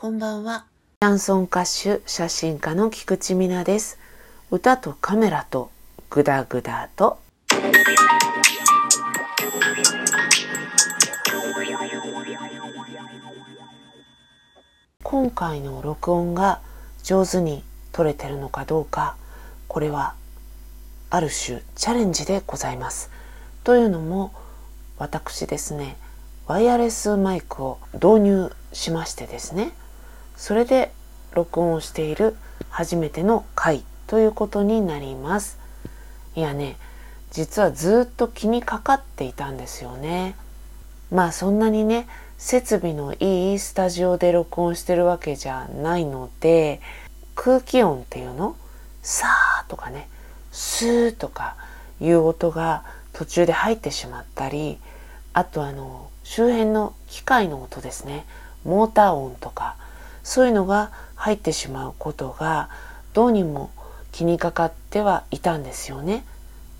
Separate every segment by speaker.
Speaker 1: こんばんは。シャンソン歌手、写真家の菊池美奈です。歌とカメラとグダグダと。今回の録音が上手に撮れてるのかどうか、これはある種チャレンジでございます。というのも私ですねワイヤレスマイクを導入しましてですねそれで録音をしている初めての回ということになります。いやね実はずっと気にかかっていたんですよね。まあそんなにね設備のいいスタジオで録音してるわけじゃないので空気音っていうのさーとかねスーとかいう音が途中で入ってしまったりあとあの周辺の機械の音ですね。モーター音とかそういうのが入ってしまうことがどうにも気にかかってはいたんですよね。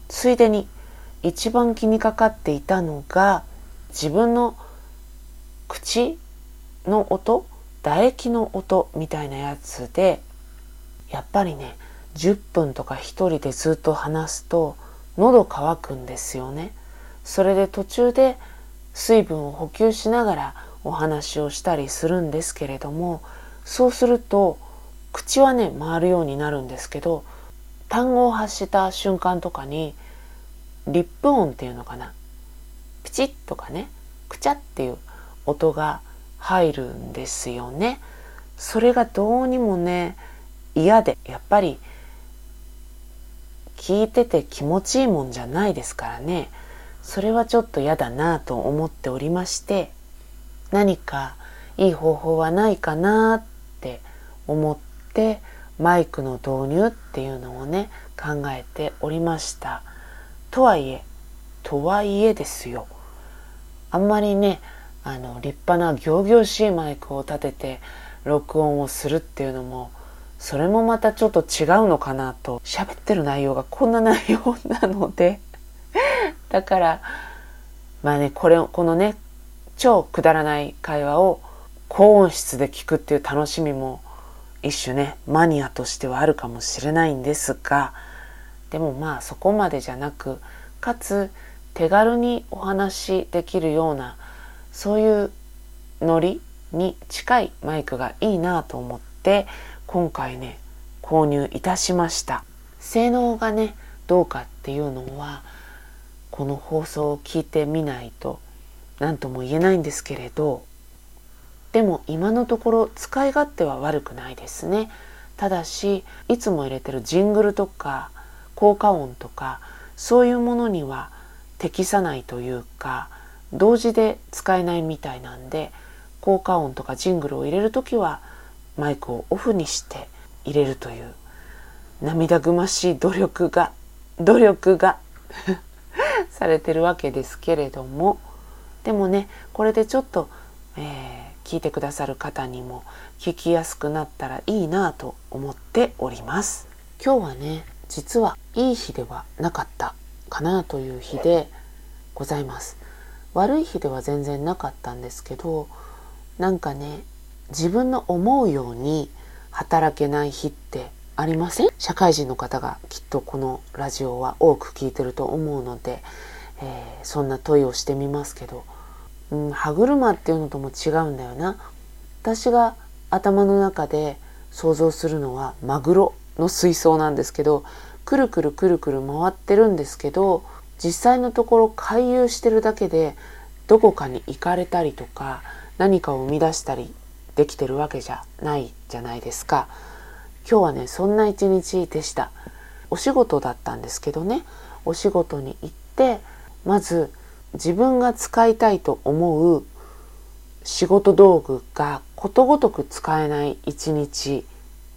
Speaker 1: ついでに一番気にかかっていたのが自分の口の音唾液の音みたいなやつでやっぱりね10分とか一人でずっと話すと喉乾くんですよね。それで途中で水分を補給しながらお話をしたりするんですけれどもそうすると口はね回るようになるんですけど単語を発した瞬間とかにリップ音っていうのかなピチッとかねくちゃっていう音が入るんですよね。それがどうにもね嫌でやっぱり聞いてて気持ちいいもんじゃないですからねそれはちょっと嫌だなと思っておりまして何かいい方法はないかなって思ってマイクの導入っていうのをね考えておりました。とはいえとはいえですよ。あんまりねあの立派な仰々しいマイクを立てて録音をするっていうのもそれもまたちょっと違うのかなと。喋ってる内容がこんな内容なので。だからまあねこれこのね超くだらない会話を高音質で聞くっていう楽しみも一種ねマニアとしてはあるかもしれないんですがでもまあそこまでじゃなくかつ手軽にお話しできるようなそういうノリに近いマイクがいいなと思って今回ね購入いたしました。性能がねどうかっていうのはこの放送を聞いてみないと何とも言えないんですけれどでも今のところ使い勝手は悪くないですね。ただしいつも入れてるジングルとか効果音とかそういうものには適さないというか同時で使えないみたいなんで効果音とかジングルを入れる時はマイクをオフにして入れるという涙ぐましい努力が努力が されてるわけですけれども。でもねこれでちょっと、えー、聞いてくださる方にも聞きやすくなったらいいなと思っております。今日はね実はいい日ではなかったかなという日でございます。悪い日では全然なかったんですけどなんかね自分の思うように働けない日ってありません？社会人の方がきっとこのラジオは多く聞いてると思うので、えー、そんな問いをしてみますけど、うん、歯車っていうのとも違うんだよな。私が頭の中で想像するのはマグロの水槽なんですけどくるくるくるくる回ってるんですけど実際のところ回遊してるだけでどこかに行かれたりとか何かを生み出したりできてるわけじゃないじゃないですか。今日はねそんな一日でした。お仕事だったんですけどね。お仕事に行ってまず自分が使いたいと思う仕事道具がことごとく使えない一日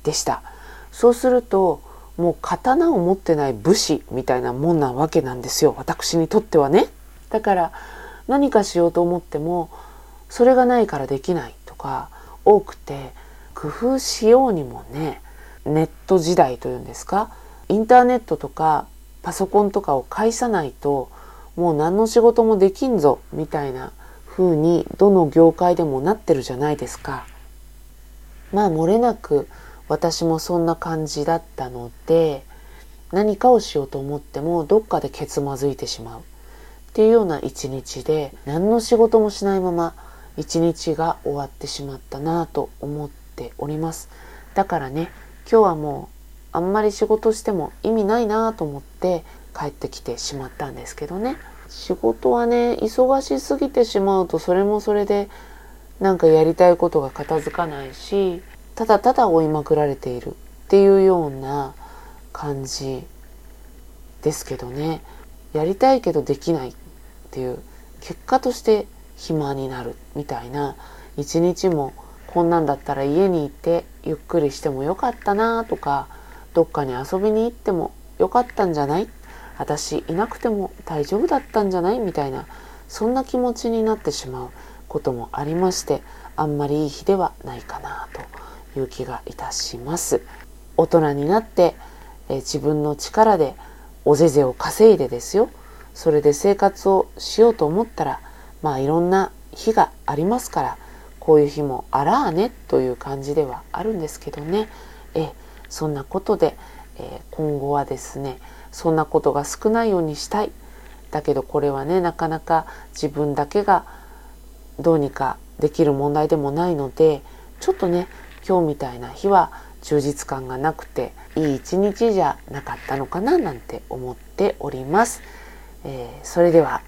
Speaker 1: でした。そうするともう刀を持ってない武士みたいなもんなわけなんですよ。私にとってはね。だから何かしようと思ってもそれがないからできないとか多くて工夫しようにもねネット時代というんですか？インターネットとかパソコンとかを介さないともう何の仕事もできんぞみたいな風にどの業界でもなってるじゃないですか。まあ漏れなく私もそんな感じだったので何かをしようと思ってもどっかでけつまずいてしまうっていうような一日で何の仕事もしないまま一日が終わってしまったなと思っておりますだからね今日はもうあんまり仕事しても意味ないなと思って帰ってきてしまったんですけどね。仕事はね忙しすぎてしまうとそれもそれでなんかやりたいことが片付かないしただただ追いまくられているっていうような感じですけどね。やりたいけどできないっていう結果として暇になるみたいな。一日もこんなんだったら家にいてゆっくりしてもよかったなとかどっかに遊びに行ってもよかったんじゃない私いなくても大丈夫だったんじゃない？みたいなそんな気持ちになってしまうこともありましてあんまりいい日ではないかなという気がいたします。大人になってえ自分の力でおぜぜを稼いでですよ。それで生活をしようと思ったらまあいろんな日がありますからこういう日もあらあねという感じではあるんですけどね。えそんなことで、え今後はですねそんなことが少ないようにしたいだけどこれはねなかなか自分だけがどうにかできる問題でもないのでちょっとね今日みたいな日は充実感がなくていい一日じゃなかったのかななんて思っております。えー、それでは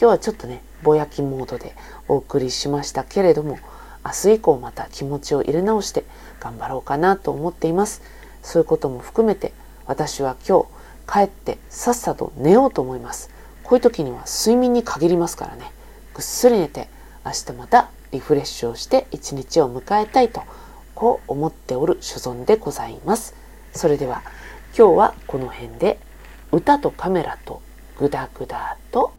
Speaker 1: 今日はちょっとねぼやきモードでお送りしましたけれども明日以降また気持ちを入れ直して頑張ろうかなと思っています。そういうことも含めて私は今日帰ってさっさと寝ようと思います。こういう時には睡眠に限りますからね。ぐっすり寝て明日またリフレッシュをして一日を迎えたいとこう思っておる所存でございます。それでは今日はこの辺で歌とカメラとグダグダと